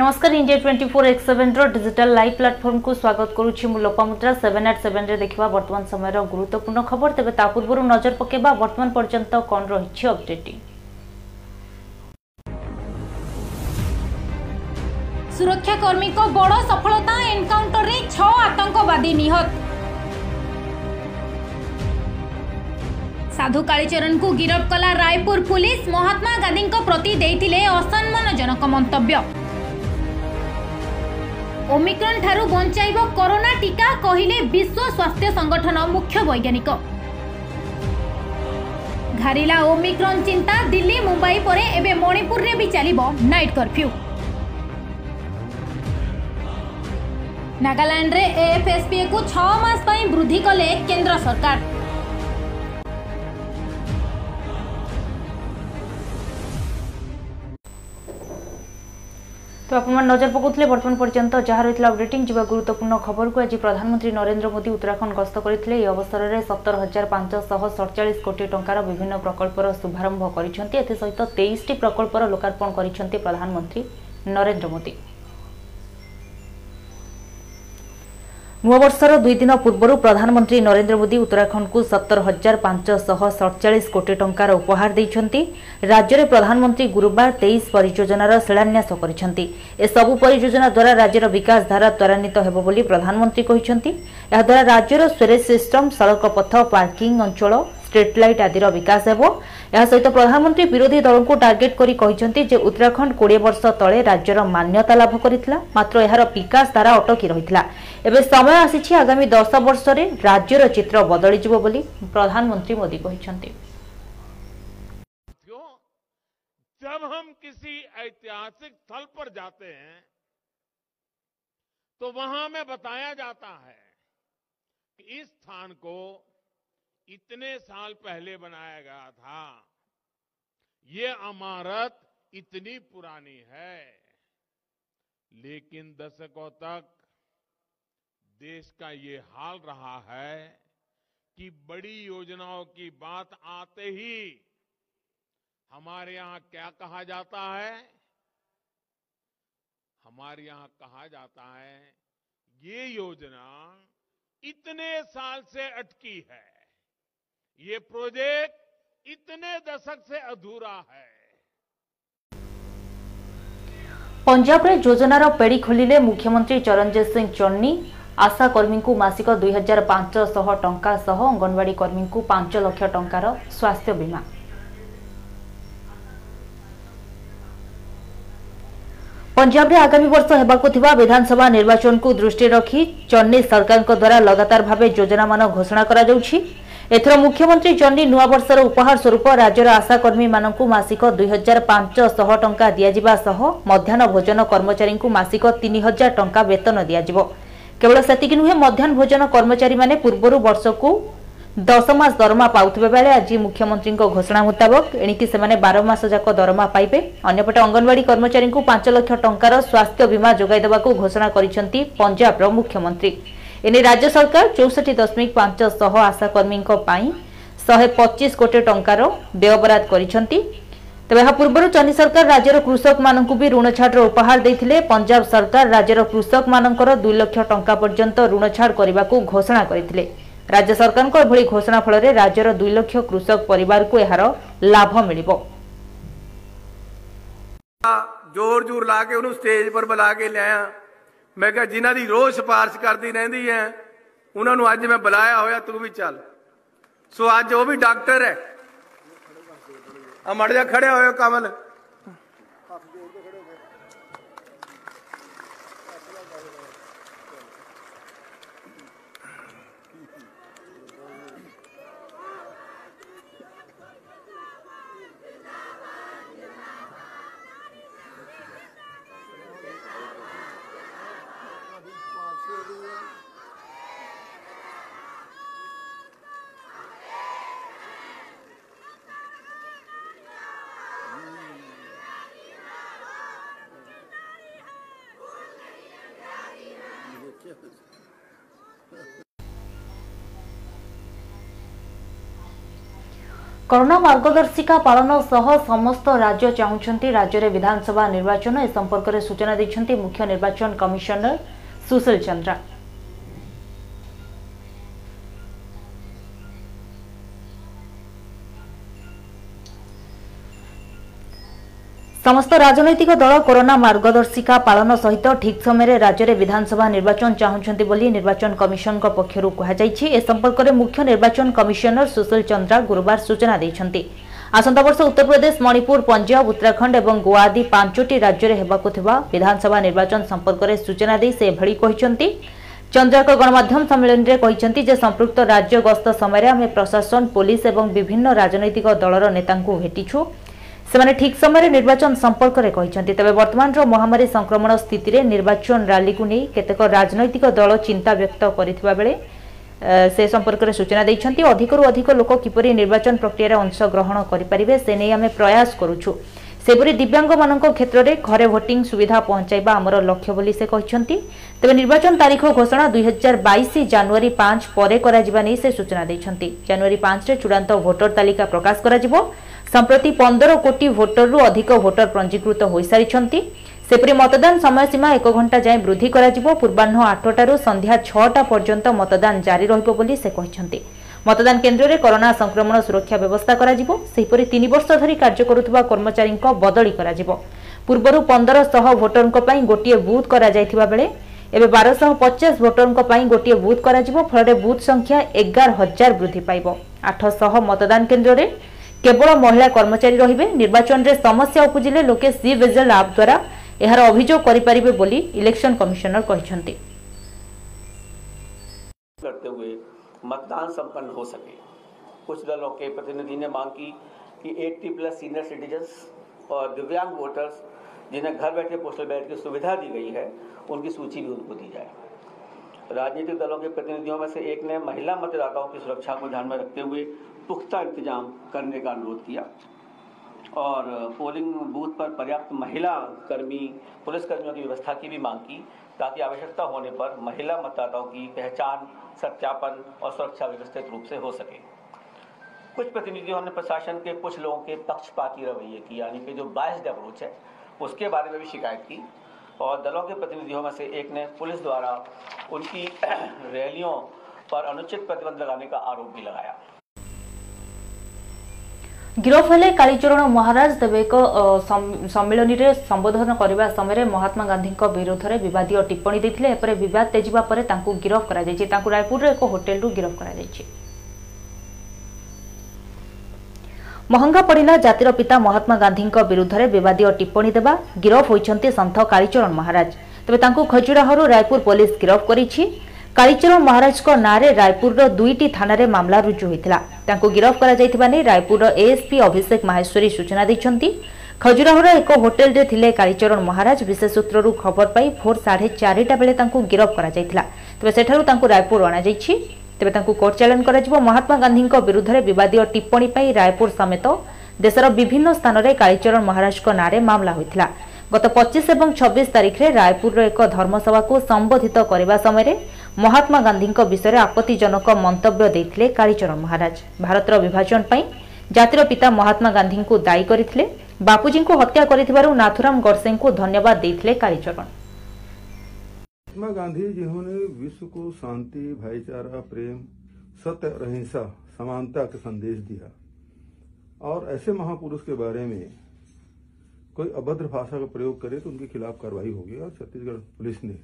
নমস্কার India twenty four X seven digital live প্লাটফর্মকু স্বাগত করুছি মু লোপামুদ্রা সেভেন আট সেভেন্রে দেখা বর্তমান সময়ের গুরুত্বপূর্ণ খবর তবে তা পূর্ব নজর পকাইবা বর্তমান পর্যন্ত কণ রয়েছে অপডেটিং সুরক্ষাকর্মীক বড় সফলতা এনকাউন্টরে ছ আতঙ্কবাদী নিহত সাধু কালীচরণকু গিরফ কলা রায়পুর পুলিশ মহাত্মা গান্ধীঙ্ক প্রতি দেইথিলে অসম্মানজনক মন্তব্য ଓମିକ୍ରନ୍ ଠାରୁ ବଞ୍ଚାଇବ କରୋନା ଟିକା କହିଲେ ବିଶ୍ୱ ସ୍ୱାସ୍ଥ୍ୟ ସଂଗଠନ ମୁଖ୍ୟ ବୈଜ୍ଞାନିକ ଘାରିଲା ଓମିକ୍ରନ୍ ଚିନ୍ତା ଦିଲ୍ଲୀ ମୁମ୍ବାଇ ପରେ ଏବେ ମଣିପୁରରେ ବି ଚାଲିବ ନାଇଟ୍ କର୍ଫ୍ୟୁ ନାଗାଲାଣ୍ଡରେ ଏଏଫ୍ଏସ୍ପିଏକୁ ଛଅ ମାସ ପାଇଁ ବୃଦ୍ଧି କଲେ କେନ୍ଦ୍ର ସରକାର তো আপনার নজর পকাউলে বর্তমান পর্যন্ত যা রয়েছে অপডেটিং যা গুরুত্বপূর্ণ খবরক আজ প্রধানমন্ত্রী নরেন্দ্র মোদী উত্তরাখণ্ড গস্ত করে এই অবসরের সতর হাজার পাঁচশহ সড়চাশ কোটি টাকার বিভিন্ন প্রকল্পর শুভারম্ভ করেছেন এসে তেইশটি প্রকল্পর লোকার্পণ করেছেন প্রধানমন্ত্রী নরেন্দ্র মোদী ନୂଆବର୍ଷର ଦୁଇ ଦିନ ପୂର୍ବରୁ ପ୍ରଧାନମନ୍ତ୍ରୀ ନରେନ୍ଦ୍ର ମୋଦି ଉତ୍ତରାଖଣ୍ଡକୁ ସତର ହଜାର ପାଞ୍ଚଶହ ସଡ଼ଚାଳିଶ କୋଟି ଟଙ୍କାର ଉପହାର ଦେଇଛନ୍ତି ରାଜ୍ୟରେ ପ୍ରଧାନମନ୍ତ୍ରୀ ଗୁରୁବାର ତେଇଶ ପରିଯୋଜନାର ଶିଳାନ୍ୟାସ କରିଛନ୍ତି ଏସବୁ ପରିଯୋଜନା ଦ୍ୱାରା ରାଜ୍ୟର ବିକାଶ ଧାରା ତ୍ୱରାନ୍ୱିତ ହେବ ବୋଲି ପ୍ରଧାନମନ୍ତ୍ରୀ କହିଛନ୍ତି ଏହାଦ୍ୱାରା ରାଜ୍ୟର ସ୍ୱେରେଜ ସିଷ୍ଟମ୍ ସଡ଼କ ପଥ ପାର୍କିଂ ଅଞ୍ଚଳ ଷ୍ଟ୍ରିଟ୍ ଲାଇଟ୍ ଆଦିର ବିକାଶ ହେବ ଏହା ସହିତ ପ୍ରଧାନମନ୍ତ୍ରୀ ବିରୋଧୀ ଦଳଙ୍କୁ ଟାର୍ଗେଟ୍ କରି କହିଛନ୍ତି ଯେ ଉତ୍ତରାଖଣ୍ଡ କୋଡ଼ିଏ ବର୍ଷ ତଳେ ରାଜ୍ୟର ମାନ୍ୟତା ଲାଭ କରିଥିଲା ମାତ୍ର ଏହାର ବିକାଶ ଧାରା ଅଟକି ରହିଥିଲା ଏବେ ସମୟ ଆସିଛି ଆଗାମୀ ଦଶ ବର୍ଷରେ ରାଜ୍ୟର ଚିତ୍ର ବଦଳିଯିବ ବୋଲି ପ୍ରଧାନମନ୍ତ୍ରୀ ମୋଦି କହିଛନ୍ତି जब हम किसी ऐतिहासिक स्थल पर जाते हैं तो वहां हमें बताया जाता है कि इस स्थान को इतने साल पहले बनाया गया था ये अमारत इतनी पुरानी है लेकिन दशकों तक देश का ये हाल रहा है कि बड़ी योजनाओं की बात आते ही हमारे यहां क्या कहा जाता है हमारे यहां कहा जाता है ये योजना इतने साल से अटकी है ये प्रोजेक्ट इतने दशक से अधूरा है ପଞ୍ଜାବରେ ଯୋଜନାର ପେଡ଼ି ଖୋଲିଲେ ମୁଖ୍ୟମନ୍ତ୍ରୀ ଚରଣଜିତ ସିଂ ଚନ୍ନି ଆଶାକର୍ମୀଙ୍କୁ ମାସିକ ଦୁଇ ହଜାର ପାଞ୍ଚଶହ ଟଙ୍କା ସହ ଅଙ୍ଗନବାଡ଼ି କର୍ମୀଙ୍କୁ ପାଞ୍ଚ ଲକ୍ଷ ଟଙ୍କାର ସ୍ୱାସ୍ଥ୍ୟ ବୀମା ପଞ୍ଜାବରେ ଆଗାମୀ ବର୍ଷ ହେବାକୁ ଥିବା ବିଧାନସଭା ନିର୍ବାଚନକୁ ଦୃଷ୍ଟିରେ ରଖି ଚନ୍ନି ସରକାରଙ୍କ ଦ୍ୱାରା ଲଗାତାର ଭାବେ ଯୋଜନାମାନ ଘୋଷଣା କରାଯାଉଛି ଏଥର ମୁଖ୍ୟମନ୍ତ୍ରୀ ଚଣ୍ଡୀ ନୂଆବର୍ଷର ଉପହାର ସ୍ୱରୂପ ରାଜ୍ୟର ଆଶାକର୍ମୀମାନଙ୍କୁ ମାସିକ ଦୁଇ ହଜାର ପାଞ୍ଚଶହ ଟଙ୍କା ଦିଆଯିବା ସହ ମଧ୍ୟାହ୍ନ ଭୋଜନ କର୍ମଚାରୀଙ୍କୁ ମାସିକ ତିନି ହଜାର ଟଙ୍କା ବେତନ ଦିଆଯିବ କେବଳ ସେତିକି ନୁହେଁ ମଧ୍ୟାହ୍ନ ଭୋଜନ କର୍ମଚାରୀମାନେ ପୂର୍ବରୁ ବର୍ଷକୁ ଦଶ ମାସ ଦରମା ପାଉଥିବା ବେଳେ ଆଜି ମୁଖ୍ୟମନ୍ତ୍ରୀଙ୍କ ଘୋଷଣା ମୁତାବକ ଏଣିକି ସେମାନେ ବାର ମାସ ଯାକ ଦରମା ପାଇବେ ଅନ୍ୟପଟେ ଅଙ୍ଗନବାଡି କର୍ମଚାରୀଙ୍କୁ ପାଞ୍ଚ ଲକ୍ଷ ଟଙ୍କାର ସ୍ୱାସ୍ଥ୍ୟ ବୀମା ଯୋଗାଇ ଦେବାକୁ ଘୋଷଣା କରିଛନ୍ତି ପଞ୍ଜାବର ମୁଖ୍ୟମନ୍ତ୍ରୀ ଏନେ ରାଜ୍ୟ ସରକାର ଚଉଷଠି ଦଶମିକ ପାଞ୍ଚଶହ ଆଶାକର୍ମୀଙ୍କ ପାଇଁ ଶହେ ପଚିଶ କୋଟି ଟଙ୍କାର ବ୍ୟୟବରାଦ କରିଛନ୍ତି ତେବେ ଏହା ପୂର୍ବରୁ ଚନି ସରକାର ରାଜ୍ୟର କୃଷକମାନଙ୍କୁ ବି ଋଣ ଛାଡ଼ର ଉପହାର ଦେଇଥିଲେ ପଞ୍ଜାବ ସରକାର ରାଜ୍ୟର କୃଷକମାନଙ୍କର ଦୁଇ ଲକ୍ଷ ଟଙ୍କା ପର୍ଯ୍ୟନ୍ତ ଋଣ ଛାଡ଼ କରିବାକୁ ଘୋଷଣା କରିଥିଲେ ରାଜ୍ୟ ସରକାରଙ୍କ ଏଭଳି ଘୋଷଣା ଫଳରେ ରାଜ୍ୟର ଦୁଇ ଲକ୍ଷ କୃଷକ ପରିବାରକୁ ଏହାର ଲାଭ ମିଳିବ जोर जोर ला के उन्होंने स्टेज पर बुला के लाया ਮੈਂ ਕਿਹਾ ਜਿਨ੍ਹਾਂ ਦੀ ਰੋਜ਼ ਸਿਫਾਰਿਸ਼ ਕਰਦੀ ਰਹਿੰਦੀ ਐ ਉਹਨਾਂ ਨੂੰ ਅੱਜ ਮੈਂ ਬੁਲਾਇਆ ਹੋਇਆ ਤੂੰ ਵੀ ਚੱਲ ਸੋ ਅੱਜ ਉਹ ਵੀ ਡਾਕਟਰ ਹੈ ਆ ਮੜ ਜਾ ਖੜਿਆ ਹੋਇਆ ਕਮਲ করোনা মার্গদর্শিকা পালন সহ সমস্ত রাজ্য চাহুচ্ছন্তি রাজ্যের বিধানসভা নির্বাচন এ সম্পর্কে সূচনা দিয়েছেন মুখ্য নির্বাচন কমিশনার সুশীল চন্দ্রা ସମସ୍ତ ରାଜନୈତିକ ଦଳ କରୋନା ମାର୍ଗଦର୍ଶିକା ପାଳନ ସହିତ ଠିକ୍ ସମୟରେ ରାଜ୍ୟରେ ବିଧାନସଭା ନିର୍ବାଚନ ଚାହୁଁଛନ୍ତି ବୋଲି ନିର୍ବାଚନ କମିଶନଙ୍କ ପକ୍ଷରୁ କୁହାଯାଇଛି ଏ ସମ୍ପର୍କରେ ମୁଖ୍ୟ ନିର୍ବାଚନ କମିଶନର ସୁଶୀଲ ଚନ୍ଦ୍ରା ଗୁରୁବାର ସୂଚନା ଦେଇଛନ୍ତି ଆସନ୍ତା ବର୍ଷ ଉତ୍ତରପ୍ରଦେଶ ମଣିପୁର ପଞ୍ଜାବ ଉତ୍ତରାଖଣ୍ଡ ଏବଂ ଗୋଆ ଆଦି ପାଞ୍ଚଟି ରାଜ୍ୟରେ ହେବାକୁ ଥିବା ବିଧାନସଭା ନିର୍ବାଚନ ସମ୍ପର୍କରେ ସୂଚନା ଦେଇ ସେ ଏଭଳି କହିଛନ୍ତି ଚନ୍ଦ୍ରାଙ୍କ ଗଣମାଧ୍ୟମ ସମ୍ମିଳନୀରେ କହିଛନ୍ତି ଯେ ସମ୍ପୃକ୍ତ ରାଜ୍ୟ ଗସ୍ତ ସମୟରେ ଆମେ ପ୍ରଶାସନ ପୋଲିସ ଏବଂ ବିଭିନ୍ନ ରାଜନୈତିକ ଦଳର ନେତାଙ୍କୁ ଭେଟିଛୁ ସେମାନେ ଠିକ୍ ସମୟରେ ନିର୍ବାଚନ ସମ୍ପର୍କରେ କହିଛନ୍ତି ତେବେ ବର୍ତ୍ତମାନର ମହାମାରୀ ସଂକ୍ରମଣ ସ୍ଥିତିରେ ନିର୍ବାଚନ ରାଲିକୁ ନେଇ କେତେକ ରାଜନୈତିକ ଦଳ ଚିନ୍ତା ବ୍ୟକ୍ତ କରିଥିବା ବେଳେ ସେ ସମ୍ପର୍କରେ ସୂଚନା ଦେଇଛନ୍ତି ଅଧିକରୁ ଅଧିକ ଲୋକ କିପରି ନିର୍ବାଚନ ପ୍ରକ୍ରିୟାରେ ଅଂଶଗ୍ରହଣ କରିପାରିବେ ସେ ନେଇ ଆମେ ପ୍ରୟାସ କରୁଛୁ ସେପରି ଦିବ୍ୟାଙ୍ଗମାନଙ୍କ କ୍ଷେତ୍ରରେ ଘରେ ଭୋଟିଂ ସୁବିଧା ପହଞ୍ଚାଇବା ଆମର ଲକ୍ଷ୍ୟ ବୋଲି ସେ କହିଛନ୍ତି ତେବେ ନିର୍ବାଚନ ତାରିଖ ଘୋଷଣା ଦୁଇହଜାର ବାଇଶ ଜାନୁଆରୀ ପାଞ୍ଚ ପରେ କରାଯିବା ନେଇ ସେ ସୂଚନା ଦେଇଛନ୍ତି ଜାନୁଆରୀ ପାଞ୍ଚରେ ଚୂଡ଼ାନ୍ତ ଭୋଟର ତାଲିକା ପ୍ରକାଶ କରାଯିବ সম্প্রতি পনেরো কোটি ভোটরু অধিক ভোটর পঞ্জীকৃত হয়েসারি সেপরি মতদান সময়সীমা এক ঘণ্টা যায় বৃদ্ধি করা পূর্বাহ্ন আটটার সন্ধ্যা ছটা পর্যন্ত মতদান জারি রহব বলে সে কিন্তু মতদান কেন্দ্রে করোনা সংক্রমণ সুরক্ষা ব্যবস্থা করা সেইপরি তিন বর্ষ ধরি কার্য করুবা কর্মচারী বদলি করা পূর্বর পনেরশহ ভোটর গোটিয়ে বুথ করা বেড়ে এবে বারশহ পচাশ ভোটর গোটিয়ে বুথ করা ফলে বুথ সংখ্যা এগার হাজার বৃদ্ধি পাইব আঠশহ মতদান কেন্দ্রে केवल महिला कर्मचारी रही ନିର୍ବାଚନରେ ସମସ୍ୟା ଉପୁଜିଲେ ଲୋକେ ସି ଭିଜିଲ୍ ଆପ୍ ଦ୍ୱାରା ଏହାର ଅଭିଯୋଗ କରିପାରିବେ ବୋଲି ଇଲେକ୍ସନ କମିଶନର କହିଛନ୍ତି मतदान संपन्न हो सके कुछ दलों के प्रतिनिधि ने मांग की कि 80 प्लस सीनियर सिटीजन्स और दिव्यांग वोटर्स जिन्हें घर बैठे पोस्टल बैलेट की सुविधा दी गई है उनकी सूची भी उनको दी जाए राजनीतिक दलों के प्रतिनिधियों में से एक ने महिला मतदाताओं की सुरक्षा को ध्यान में रखते हुए पुख्ता इंतजाम करने का अनुरोध किया और पोलिंग बूथ पर पर्याप्त महिला कर्मी पुलिस कर्मियों की व्यवस्था की भी मांग की ताकि आवश्यकता होने पर महिला मतदाताओं की पहचान सत्यापन और सुरक्षा व्यवस्थित रूप से हो सके कुछ प्रतिनिधियों ने प्रशासन के कुछ लोगों के पक्षपाती रवैये की यानी कि जो बाइस्ड अप्रोच है उसके बारे में भी शिकायत की और दलों के प्रतिनिधियों में से एक ने पुलिस द्वारा उनकी रैलियों पर अनुचित प्रतिबंध लगाने का आरोप भी लगाया ଗିରଫ ହେଲେ କାଳିଚରଣ ମହାରାଜ ତେବେ ଏକ ସମ୍ମିଳନୀରେ ସମ୍ବୋଧନ କରିବା ସମୟରେ ମହାତ୍ମା ଗାନ୍ଧୀଙ୍କ ବିରୋଧରେ ବିବାଦୀୟ ଟିପ୍ପଣୀ ଦେଇଥିଲେ ଏପରେ ବିବାଦ ତେଜିବା ପରେ ତାଙ୍କୁ ଗିରଫ କରାଯାଇଛି ତାଙ୍କୁ ରାୟପୁରର ଏକ ହୋଟେଲରୁ ଗିରଫ କରାଯାଇଛି ମହଙ୍ଗା ପଡ଼ିଲା ଜାତିର ପିତା ମହାତ୍ମା ଗାନ୍ଧୀଙ୍କ ବିରୁଦ୍ଧରେ ବିବାଦୀୟ ଟିପ୍ପଣୀ ଦେବା ଗିରଫ ହୋଇଛନ୍ତି ସନ୍ଥ କାଳିଚରଣ ମହାରାଜ ତେବେ ତାଙ୍କୁ ଖଜୁରାହରୁ ରାୟପୁର ପୋଲିସ ଗିରଫ କରିଛି কালীଚରଣ ମହାରାଜଙ୍କ ନାଁରେ ରାୟପୁରର ଦୁଇଟି ଥାନାରେ ମାମଲା ରୁଜୁ ହୋଇଥିଲା ତାଙ୍କୁ ଗିରଫ କରାଯାଇଥିବା ନେଇ ରାୟପୁରର ଏଏସ୍ପି ଅଭିଷେକ ମାହେଶ୍ୱରୀ ସୂଚନା ଦେଇଛନ୍ତି ଖଜୁରାହୋର ଏକ ହୋଟେଲରେ ଥିଲେ କାଳିଚରଣ ମହାରାଜ ବିଶେଷ ସୂତ୍ରରୁ ଖବର ପାଇ ଭୋର ସାଢ଼େ ଚାରିଟା ବେଳେ ତାଙ୍କୁ ଗିରଫ କରାଯାଇଥିଲା ତେବେ ସେଠାରୁ ତାଙ୍କୁ ରାୟପୁର ଅଣାଯାଇଛି ତେବେ ତାଙ୍କୁ କୋର୍ଟ ଚାଲାଣ କରାଯିବ ମହାତ୍ମା ଗାନ୍ଧୀଙ୍କ ବିରୁଦ୍ଧରେ ବିବାଦୀୟ ଟିପ୍ପଣୀ ପାଇଁ ରାୟପୁର ସମେତ ଦେଶର ବିଭିନ୍ନ ସ୍ଥାନରେ କାଳିଚରଣ ମହାରାଜଙ୍କ ନାଁରେ ମାମଲା ହୋଇଥିଲା ଗତ ପଚିଶ ଏବଂ ଛବିଶ ତାରିଖରେ ରାୟପୁରର ଏକ ଧର୍ମସଭାକୁ ସମ୍ବୋଧିତ କରିବା ସମୟରେ महात्मा गांधी विषय आपत्तिजनक मंत्य देते कालीचरण महाराज भारत विभाजन जातिर पिता महात्मा गांधी को दायी कर बापूजी को हत्या करथुराम गडसे धन्यवाद देते कालीचरण महात्मा गांधी जिन्होंने विश्व को शांति भाईचारा प्रेम सत्य अहिंसा समानता का संदेश दिया और ऐसे महापुरुष के बारे में कोई अभद्र भाषा का प्रयोग करे तो उनके खिलाफ कार्रवाई होगी और छत्तीसगढ़ पुलिस ने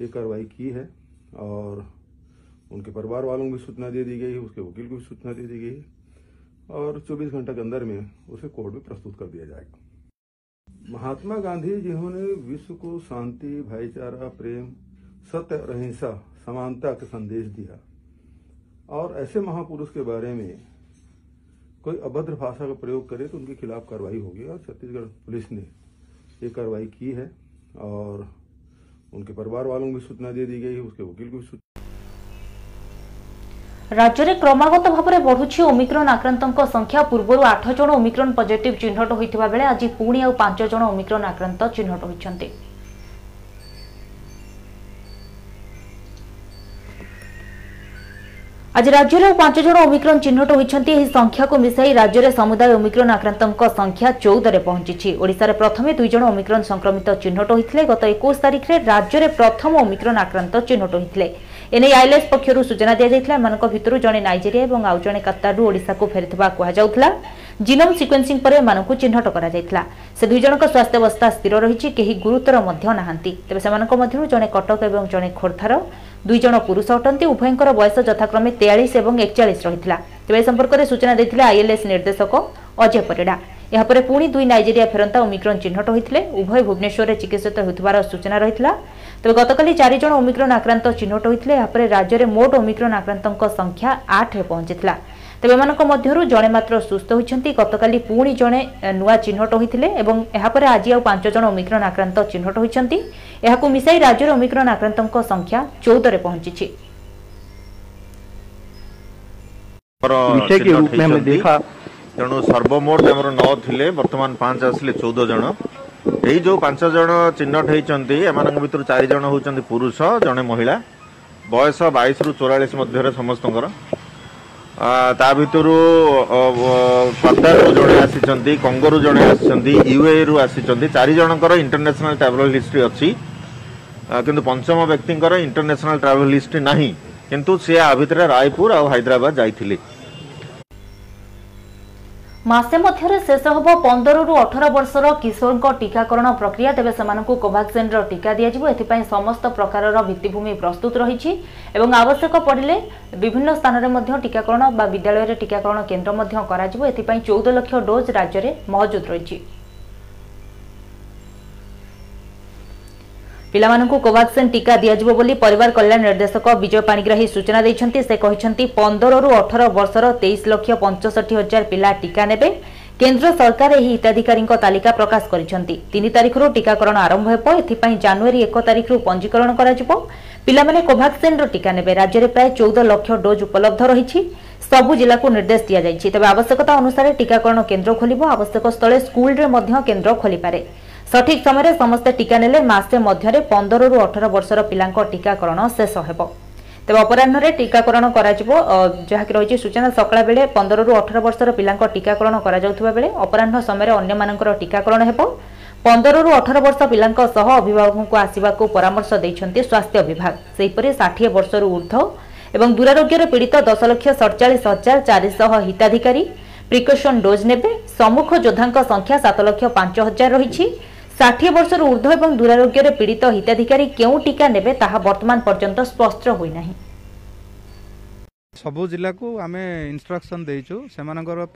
ये कार्रवाई की है और उनके परिवार वालों को भी सूचना दे दी गई उसके वकील को भी सूचना दे दी गई और 24 घंटे के अंदर में उसे कोर्ट में प्रस्तुत कर दिया जाएगा महात्मा गांधी जिन्होंने विश्व को शांति भाईचारा प्रेम सत्य और अहिंसा समानता का संदेश दिया और ऐसे महापुरुष के बारे में कोई अभद्र भाषा का प्रयोग करे तो उनके खिलाफ कार्रवाई होगी और छत्तीसगढ़ पुलिस ने ये कार्रवाई की है और उनके परिवार वालों को भी सूचना दे दी गई उसके वकील को भी सूचना ରାଜ୍ୟରେ କ୍ରମାଗତ ଭାବରେ ବଢ଼ୁଛି ଓମିକ୍ରନ୍ ଆକ୍ରାନ୍ତଙ୍କ ସଂଖ୍ୟା ପୂର୍ବରୁ ଆଠ ଜଣ ଓମିକ୍ରନ୍ ପଜିଟିଭ୍ ଚିହ୍ନଟ ହୋଇଥିବା ବେଳେ ଆଜି ପୁଣି ଆଉ ପାଞ୍ଚ ଜଣ ଓମିକ୍ରନ୍ ଆକ୍ରାନ୍ତ ଚିହ୍ନଟ ହୋଇଛନ୍ତି আজ রাজ্যের পাঁচ জন ওমিক্রন চিহ্নট হয়েছেন এই সংখ্যা মিশাই রাজ্যের সমুদায় ওমিক্রন আক্রান্ত সংখ্যা চৌদরে পৌঁছিছে ওড়শার প্রথমে দুইজন ওমিক্রন সংক্রমিত চিহ্নট হয়েছে গত একুশ তারিখে রাজ্যের প্রথম ওমিক্রন আক্রান্ত চিহ্নট হয়েছে এনে আইএলএস পক্ষ সূচনা দিয়েছিল এমনক ভিতর জনে নাইজেরিয়া এবং আউ জনে কাতারু ওড়শাকু ফেরিথিবা কুহযাউলা জিনম সিকোয়েন্সিং পরে এমন চিহ্নট করা যাইতলা সে দুই জনক স্বাস্থ্যাবস্থা স্থির রয়েছে কে গুরুতর না তবে সে মধ্যরু জনে কটক এবং জনে খোর্ধার দুই জন পুরুষ অটান্তি উভয়ঙ্কর বয়স যথাক্রমে তেয়াশ এবং একচাশ রয়েছিল তবে এ সম্পর্কের সূচনা দিয়েছিল আইএলএস নির্দেশক অজয় পরিডা ଏହାପରେ ପୁଣି ଦୁଇ ନାଇଜେରିଆ ଫେରନ୍ତା ଓମିକ୍ରନ୍ ଚିହ୍ନଟ ହୋଇଥିଲେ ଉଭୟ ଭୁବନେଶ୍ୱରରେ ଚିକିତ୍ସିତ ହେଉଥିବାର ସୂଚନା ରହିଥିଲା ତେବେ ଗତକାଲି ଚାରିଜଣ ଓମିକ୍ରନ୍ ଆକ୍ରାନ୍ତ ଚିହ୍ନଟ ହୋଇଥିଲେ ଏହାପରେ ରାଜ୍ୟରେ ମୋଟ ଓମିକ୍ରନ୍ ଆକ୍ରାନ୍ତଙ୍କ ସଂଖ୍ୟା ଆଠରେ ପହଞ୍ଚିଥିଲା ତେବେ ଏମାନଙ୍କ ମଧ୍ୟରୁ ଜଣେ ମାତ୍ର ସୁସ୍ଥ ହୋଇଛନ୍ତି ଗତକାଲି ପୁଣି ଜଣେ ନୂଆ ଚିହ୍ନଟ ହୋଇଥିଲେ ଏବଂ ଏହାପରେ ଆଜି ଆଉ ପାଞ୍ଚ ଜଣ ଓମିକ୍ରଣ ଆକ୍ରାନ୍ତ ଚିହ୍ନଟ ହୋଇଛନ୍ତି ଏହାକୁ ମିଶାଇ ରାଜ୍ୟର ଓମିକ୍ରଣ ଆକ୍ରାନ୍ତଙ୍କ ସଂଖ୍ୟା ଚଉଦରେ ପହଞ୍ଚିଛି ତେଣୁ ସର୍ବମୋଟ ଆମର ନଅ ଥିଲେ ବର୍ତ୍ତମାନ ପାଞ୍ଚ ଆସିଲେ ଚଉଦ ଜଣ ଏଇ ଯେଉଁ ପାଞ୍ଚ ଜଣ ଚିହ୍ନଟ ହେଇଛନ୍ତି ଏମାନଙ୍କ ଭିତରୁ ଚାରି ଜଣ ହେଉଛନ୍ତି ପୁରୁଷ ଜଣେ ମହିଳା ବୟସ ବାଇଶରୁ ଚଉରାଳିଶ ମଧ୍ୟରେ ସମସ୍ତଙ୍କର ତା ଭିତରୁ କତାରରୁ ଜଣେ ଆସିଛନ୍ତି କଙ୍ଗୋରୁ ଜଣେ ଆସିଛନ୍ତି ୟୁଏରୁ ଆସିଛନ୍ତି ଚାରିଜଣଙ୍କର ଇଣ୍ଟରନ୍ୟାସନାଲ୍ ଟ୍ରାଭେଲ୍ ହିଷ୍ଟ୍ରି ଅଛି କିନ୍ତୁ ପଞ୍ଚମ ବ୍ୟକ୍ତିଙ୍କର ଇଣ୍ଟରନ୍ୟାସନାଲ୍ ଟ୍ରାଭେଲ୍ ହିଷ୍ଟ୍ରି ନାହିଁ କିନ୍ତୁ ସିଏ ଆ ଭିତରେ ରାୟପୁର ଆଉ ହାଇଦ୍ରାବାଦ ଯାଇଥିଲେ ମାସେ ମଧ୍ୟରେ ଶେଷ ହେବ ପନ୍ଦରରୁ ଅଠର ବର୍ଷର କିଶୋରଙ୍କ ଟିକାକରଣ ପ୍ରକ୍ରିୟା ତେବେ ସେମାନଙ୍କୁ କୋଭାକ୍ସିନ୍ର ଟିକା ଦିଆଯିବ ଏଥିପାଇଁ ସମସ୍ତ ପ୍ରକାରର ଭିତ୍ତିଭୂମି ପ୍ରସ୍ତୁତ ରହିଛି ଏବଂ ଆବଶ୍ୟକ ପଡ଼ିଲେ ବିଭିନ୍ନ ସ୍ଥାନରେ ମଧ୍ୟ ଟିକାକରଣ ବା ବିଦ୍ୟାଳୟରେ ଟିକାକରଣ କେନ୍ଦ୍ର ମଧ୍ୟ କରାଯିବ ଏଥିପାଇଁ ଚଉଦ ଲକ୍ଷ ଡୋଜ୍ ରାଜ୍ୟରେ ମହଜୁଦ ରହିଛି ପିଲାମାନଙ୍କୁ କୋଭାକ୍ସିନ୍ ଟିକା ଦିଆଯିବ ବୋଲି ପରିବାର କଲ୍ୟାଣ ନିର୍ଦ୍ଦେଶକ ବିଜୟ ପାଣିଗ୍ରାହୀ ସୂଚନା ଦେଇଛନ୍ତି ସେ କହିଛନ୍ତି ପନ୍ଦରରୁ ଅଠର ବର୍ଷର ତେଇଶ ଲକ୍ଷ ପଞ୍ଚଷଠି ହଜାର ପିଲା ଟିକା ନେବେ କେନ୍ଦ୍ର ସରକାର ଏହି ହିତାଧିକାରୀଙ୍କ ତାଲିକା ପ୍ରକାଶ କରିଛନ୍ତି ତିନି ତାରିଖରୁ ଟିକାକରଣ ଆରମ୍ଭ ହେବ ଏଥିପାଇଁ ଜାନୁଆରୀ ଏକ ତାରିଖରୁ ପଞ୍ଜୀକରଣ କରାଯିବ ପିଲାମାନେ କୋଭାକ୍ସିନ୍ର ଟିକା ନେବେ ରାଜ୍ୟରେ ପ୍ରାୟ ଚଉଦ ଲକ୍ଷ ଡୋଜ୍ ଉପଲବ୍ଧ ରହିଛି ସବୁ ଜିଲ୍ଲାକୁ ନିର୍ଦ୍ଦେଶ ଦିଆଯାଇଛି ତେବେ ଆବଶ୍ୟକତା ଅନୁସାରେ ଟିକାକରଣ କେନ୍ଦ୍ର ଖୋଲିବ ଆବଶ୍ୟକ ସ୍ଥଳେ ସ୍କୁଲରେ ମଧ୍ୟ କେନ୍ଦ୍ର ଖୋଲିପାରେ ସଠିକ୍ ସମୟରେ ସମସ୍ତେ ଟିକା ନେଲେ ମାସେ ମଧ୍ୟରେ ପନ୍ଦରରୁ ଅଠର ବର୍ଷର ପିଲାଙ୍କ ଟିକାକରଣ ଶେଷ ହେବ ତେବେ ଅପରାହ୍ନରେ ଟିକାକରଣ କରାଯିବ ଯାହାକି ରହିଛି ସୂଚନା ସକାଳ ବେଳେ ପନ୍ଦରରୁ ଅଠର ବର୍ଷର ପିଲାଙ୍କ ଟିକାକରଣ କରାଯାଉଥିବା ବେଳେ ଅପରାହ୍ନ ସମୟରେ ଅନ୍ୟମାନଙ୍କର ଟିକାକରଣ ହେବ ପନ୍ଦରରୁ ଅଠର ବର୍ଷ ପିଲାଙ୍କ ସହ ଅଭିଭାବକଙ୍କୁ ଆସିବାକୁ ପରାମର୍ଶ ଦେଇଛନ୍ତି ସ୍ୱାସ୍ଥ୍ୟ ବିଭାଗ ସେହିପରି ଷାଠିଏ ବର୍ଷରୁ ଉର୍ଦ୍ଧ୍ୱ ଏବଂ ଦୂରାରୋଗ୍ୟରେ ପୀଡ଼ିତ ଦଶ ଲକ୍ଷ ସଡ଼ଚାଳିଶ ହଜାର ଚାରିଶହ ହିତାଧିକାରୀ ପ୍ରିକସନ୍ ଡୋଜ୍ ନେବେ ସମ୍ମୁଖ ଯୋଦ୍ଧାଙ୍କ ସଂଖ୍ୟା ସାତ ଲକ୍ଷ ପାଞ୍ଚ ହଜାର ରହିଛି ষাঠিয়ে বর্ষর ঊর্ধ্ব এবং দুরারোগ্যের পীড়িত হিতাধিকারী কেউ টিকা নেবে তাহা বর্তমান পর্যন্ত স্পষ্ট না সবু জেলাকু আমি ইনস্ট্রকশন দিয়েছু সে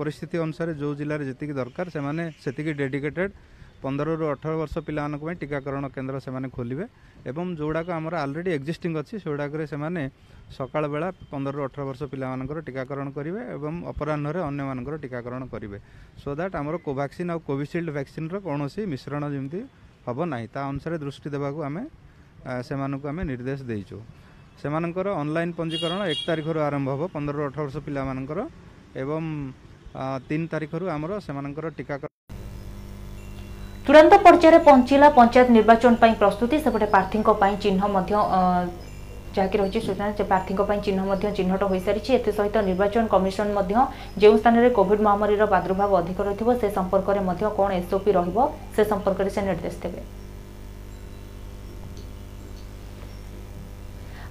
পরিস্থিতি অনুসারে যে জেলার যেত দরকার ସେମାନେ ସେତିକି ଡେଡିକେଟେଡ୍ ପନ୍ଦରରୁ ଅଠର ବର୍ଷ ପିଲାମାନଙ୍କ ପାଇଁ ଟିକାକରଣ କେନ୍ଦ୍ର ସେମାନେ ଖୋଲିବେ ଏବଂ ଯେଉଁଗୁଡ଼ାକ ଆମର ଅଲରେଡ଼ି ଏକ୍ଜିଷ୍ଟିଂ ଅଛି ସେଗୁଡ଼ାକରେ ସେମାନେ ସକାଳ ବେଳା ପନ୍ଦରରୁ ଅଠର ବର୍ଷ ପିଲାମାନଙ୍କର ଟିକାକରଣ କରିବେ ଏବଂ ଅପରାହ୍ନରେ ଅନ୍ୟମାନଙ୍କର ଟିକାକରଣ କରିବେ ସୋ ଦ୍ୟାଟ୍ ଆମର କୋଭାକ୍ସିନ୍ ଆଉ କୋଭିସିଲ୍ଡ ଭ୍ୟାକ୍ସିନ୍ର କୌଣସି ମିଶ୍ରଣ ଯେମିତି ହେବ ନାହିଁ ତା ଅନୁସାରେ ଦୃଷ୍ଟି ଦେବାକୁ ଆମେ ସେମାନଙ୍କୁ ଆମେ ନିର୍ଦ୍ଦେଶ ଦେଇଛୁ ସେମାନଙ୍କର ଅନଲାଇନ୍ ପଞ୍ଜୀକରଣ ଏକ ତାରିଖରୁ ଆରମ୍ଭ ହେବ ପନ୍ଦରରୁ ଅଠର ବର୍ଷ ପିଲାମାନଙ୍କର ଏବଂ ତିନି ତାରିଖରୁ ଆମର ସେମାନଙ୍କର ଟିକାକରଣ চূড়ান্ত পর্যায়ে পঞ্চিলা পঞ্চায়েত নির্বাচন পাই প্রস্তুতি সেপটে প্রার্থীঙ্ক পাই চিহ্ন মধ্য ଯାହାକି ରହିଛି ସୂଚନା ଯେ ପ୍ରାର୍ଥୀଙ୍କ ପାଇଁ ଚିହ୍ନ ମଧ୍ୟ ଚିହ୍ନଟ ହୋଇସାରିଛି ଏଥିସହିତ ନିର୍ବାଚନ କମିଶନ ମଧ୍ୟ ଯେଉଁ ସ୍ଥାନରେ କୋଭିଡ୍ ମହାମାରୀର ପ୍ରାଦୁର୍ଭାବ ଅଧିକ ରହିଥିବ ସେ ସମ୍ପର୍କରେ ମଧ୍ୟ କ'ଣ ଏସ୍ଓପି ରହିବ ସେ ସମ୍ପର୍କରେ ସେ ନିର୍ଦ୍ଦେଶ ଦେବେ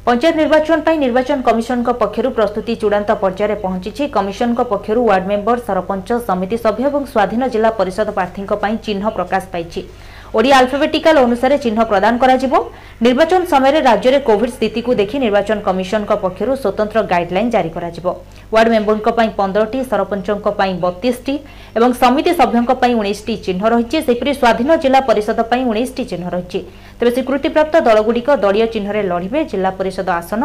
ପଞ୍ଚାୟତ ନିର୍ବାଚନ ପାଇଁ ନିର୍ବାଚନ କମିଶନଙ୍କ ପକ୍ଷରୁ ପ୍ରସ୍ତୁତି ଚୂଡ଼ାନ୍ତ ପର୍ଯ୍ୟାୟରେ ପହଞ୍ଚିଛି କମିଶନଙ୍କ ପକ୍ଷରୁ ୱାର୍ଡ ମେମ୍ବର ସରପଞ୍ଚ ସମିତି ସଭ୍ୟ ଏବଂ ସ୍ୱାଧୀନ ଜିଲ୍ଲା ପରିଷଦ ପ୍ରାର୍ଥୀଙ୍କ ପାଇଁ ଚିହ୍ନ ପ୍ରକାଶ ପାଇଛି ওড়িয়া আলফাবেটিকাল অনুসারে চিহ্ন প্রদান করা নির্বাচন সময়ের রাজ্যের কোভিড স্থিতিক দেখি নির্বাচন কমিশন পক্ষ স্বতন্ত্র গাইডলাইন জারি করা ওয়ার্ড মেম্বরঙ্ পনেরোটি ସରପଞ୍ଚଙ୍କ ପାଇଁ ବତିଶଟି ଏବଂ ସମିତି ସଭ୍ୟଙ୍କ ପାଇଁ ଉଣେଇଶଟି ଚିହ୍ନ ରହିଛି ସେହିପରି ସ୍ୱାଧୀନ ଜିଲ୍ଲା ପରିଷଦ ପାଇଁ ଉଣେଇଶଟି ଚିହ୍ନ ରହିଛି ତେବେ ସ୍ୱୀକୃତିପ୍ରାପ୍ତ ଦଳଗୁଡ଼ିକ ଦଳୀୟ ଚିହ୍ନରେ ଲଢ଼ିବେ ଜିଲ୍ଲା ପରିଷଦ ଆସନ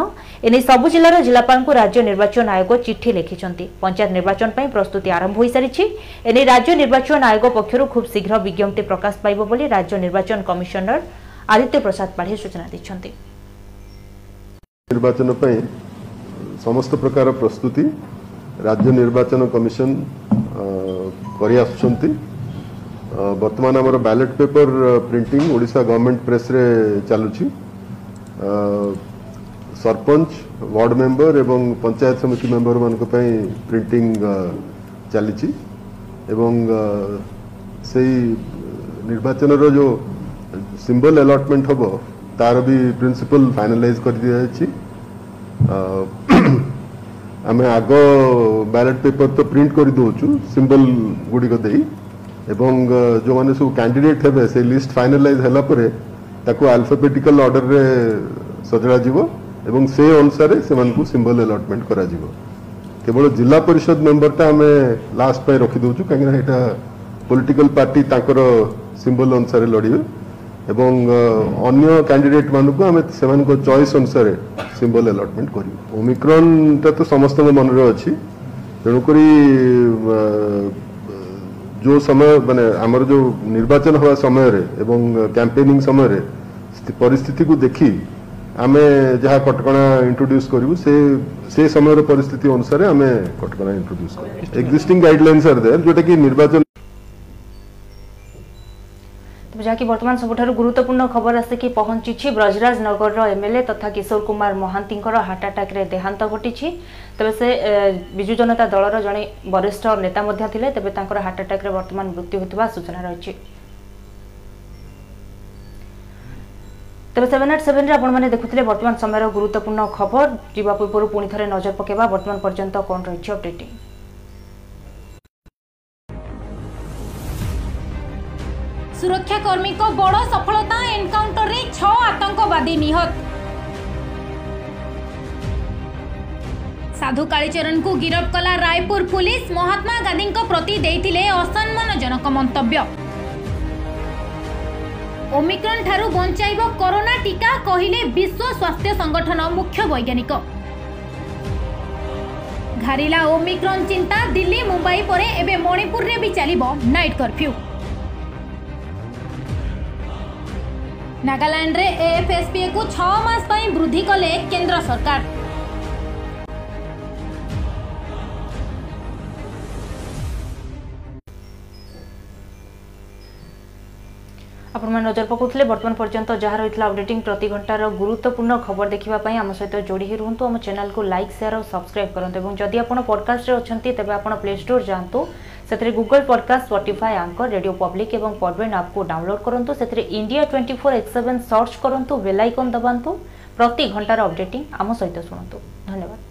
ଏନେଇ ସବୁ ଜିଲ୍ଲାର ଜିଲ୍ଲାପାଳଙ୍କୁ ରାଜ୍ୟ ନିର୍ବାଚନ ଆୟୋଗ ଚିଠି ଲେଖିଛନ୍ତି ପଞ୍ଚାୟତ ନିର୍ବାଚନ ପାଇଁ ପ୍ରସ୍ତୁତି ଆରମ୍ଭ ହୋଇସାରିଛି ଏନେଇ ରାଜ୍ୟ ନିର୍ବାଚନ ଆୟୋଗ ପକ୍ଷରୁ ଖୁବ୍ ଶୀଘ୍ର ବିଜ୍ଞପ୍ତି ପ୍ରକାଶ ପାଇବ ବୋଲି রাজ্য নির্বাচন কমিশনর আদিত্য প্রসাদ পাঢ়ୀ সূচনা দিচ্ছନ୍ତି নির্বাচন ପାଇଁ সমস্ত প্রকার প্রস্তুতি রাজ্য নির্বাচন কমিশন করে আসুଛନ୍ତି বর্তমান আমার ballot paper printing Odisha government প্রেসরে চালুছি ସରପଞ୍ଚ ୱାର୍ଡ ମେମ୍ବର ଏବଂ ପଞ୍ଚାୟତ ସମିତି ମେମ୍ବରମାନଙ୍କ ପାଇଁ ପ୍ରିଣ୍ଟିଂ ଚାଲିଛି ଏବଂ ସେଇ निर्वाचन जो सिंबल एलटमेंट हम तार भी प्रिंसिपल फाइनलाइज कर दी आम आग बैलेट पेपर तो प्रिंट कर दौ सिंबल गुड़िक जो मैंने सब कैंडिडेट हे से लिस्ट फाइनलाइज ताको अल्फाबेटिकल अर्डर में सजा से अनुसार से सिंबल एलटमेंट करवल जिला परिषद मेम्बरटा आम लास्ट पर रखिदेव कहीं ପଲିଟିକାଲ ପାର୍ଟି ତାଙ୍କର ସିମ୍ବଲ ଅନୁସାରେ ଲଢ଼ିବେ এবং অন্য ক্যান্ডিডেট মানুষ আমি সে চয়েস অনুসারে সিম্বল আলটমেন্ট করবু ওমিক্রনটা তো সমস্ত মনরে অছি তেমকরি যে সময় মানে আমার যে নির্বাচন হওয়া সময়ের এবং ক্যাম্পেনিং সময়ের পরিস্থিতি দেখি আমি যা কটকা ইন্ট্রোড্যুস করবু সে সে সময়ের পরিস্থিতি অনুসারে আমি কটকা ইন্ট্রোড্যুস করবু এক্সিস্টিং গাইডলাইন্স আর দেয়ার যেটা কি নির্বাচন ଯାହାକି ବର୍ତ୍ତମାନ ସବୁଠାରୁ ଗୁରୁତ୍ୱପୂର୍ଣ୍ଣ ଖବର ଆସିକି ପହଞ୍ଚିଛି ବ୍ରଜରାଜ ନଗରର ଏମ୍ଏଲ୍ଏ ତଥା କିଶୋର କୁମାର ମହାନ୍ତିଙ୍କର ହାର୍ଟ ଆଟାକ୍ରେ ଦେହାନ୍ତ ଘଟିଛି ତେବେ ସେ ବିଜୁ ଜନତା ଦଳର ଜଣେ ବରିଷ୍ଠ ନେତା ମଧ୍ୟ ଥିଲେ ତେବେ ତାଙ୍କର ହାର୍ଟ ଆଟାକ୍ରେ ବର୍ତ୍ତମାନ ମୃତ୍ୟୁ ହୋଇଥିବା ସୂଚନା ରହିଛି ତେବେ ସେଭେନ୍ ଆଟ୍ ସେଭେନ୍ରେ ଆପଣମାନେ ଦେଖୁଥିଲେ ବର୍ତ୍ତମାନ ସମୟର ଗୁରୁତ୍ୱପୂର୍ଣ୍ଣ ଖବର ଯିବା ପୂର୍ବରୁ ପୁଣି ଥରେ ନଜର ପକାଇବା ବର୍ତ୍ତମାନ ପର୍ଯ୍ୟନ୍ତ କ'ଣ ରହିଛି ଅପଡେଟିଂ ସୁରକ୍ଷାକର୍ମୀଙ୍କ ବଡ଼ ସଫଳତା ଏନକାଉଣ୍ଟରରେ ଛଅ ଆତଙ୍କବାଦୀ ନିହତ ସାଧୁ କାଳିଚରଣଙ୍କୁ ଗିରଫ କଲା ରାୟପୁର ପୁଲିସ୍ ମହାତ୍ମା ଗାନ୍ଧୀଙ୍କ ପ୍ରତି ଦେଇଥିଲେ ଅସମ୍ମାନଜନକ ମନ୍ତବ୍ୟ ଓମିକ୍ରନ୍ ଠାରୁ ବଞ୍ଚାଇବ କରୋନା ଟିକା କହିଲେ ବିଶ୍ୱ ସ୍ୱାସ୍ଥ୍ୟ ସଂଗଠନ ମୁଖ୍ୟ ବୈଜ୍ଞାନିକ ଘାରିଲା ଓମିକ୍ରନ୍ ଚିନ୍ତା ଦିଲ୍ଲୀ ମୁମ୍ବାଇ ପରେ ଏବେ ମଣିପୁରରେ ବି ଚାଲିବ ନାଇଟ୍ କର୍ଫ୍ୟୁ नागालैंड रे एफएसपीए को छ मास पई वृद्धि कले केंद्र सरकार আপনার নজর পকাউলে বর্তমান পর্যন্ত যা রয়েছে অপডেটিং প্রতি ঘণ্টার গুরুত্বপূর্ণ খবর দেখা আমার সহ যোড়ি হয়ে রুহতু আমার চ্যানেলকে লাইক সেয়ার ও সবসক্রাইব করতে এবং যদি আপনার পডকাস্টে অনেক তবে আপনার প্লে স্টোর যাতে ସେଥିରେ Google Podcast Spotify Anchor Radio Public ଏବଂ পডবেন ଆପ୍କୁ ଡାଉନଲୋଡ୍ କରନ୍ତୁ ସେଥିରେ India twenty four X seven search କରନ୍ତୁ বেলাইকন ଆଇକନ୍ ଦବାନ୍ତୁ ପ୍ରତି ଘଣ୍ଟାର ଅପଡେଟିଂ ଆମ ସହିତ ଶୁଣନ୍ତୁ ଧନ୍ୟବାଦ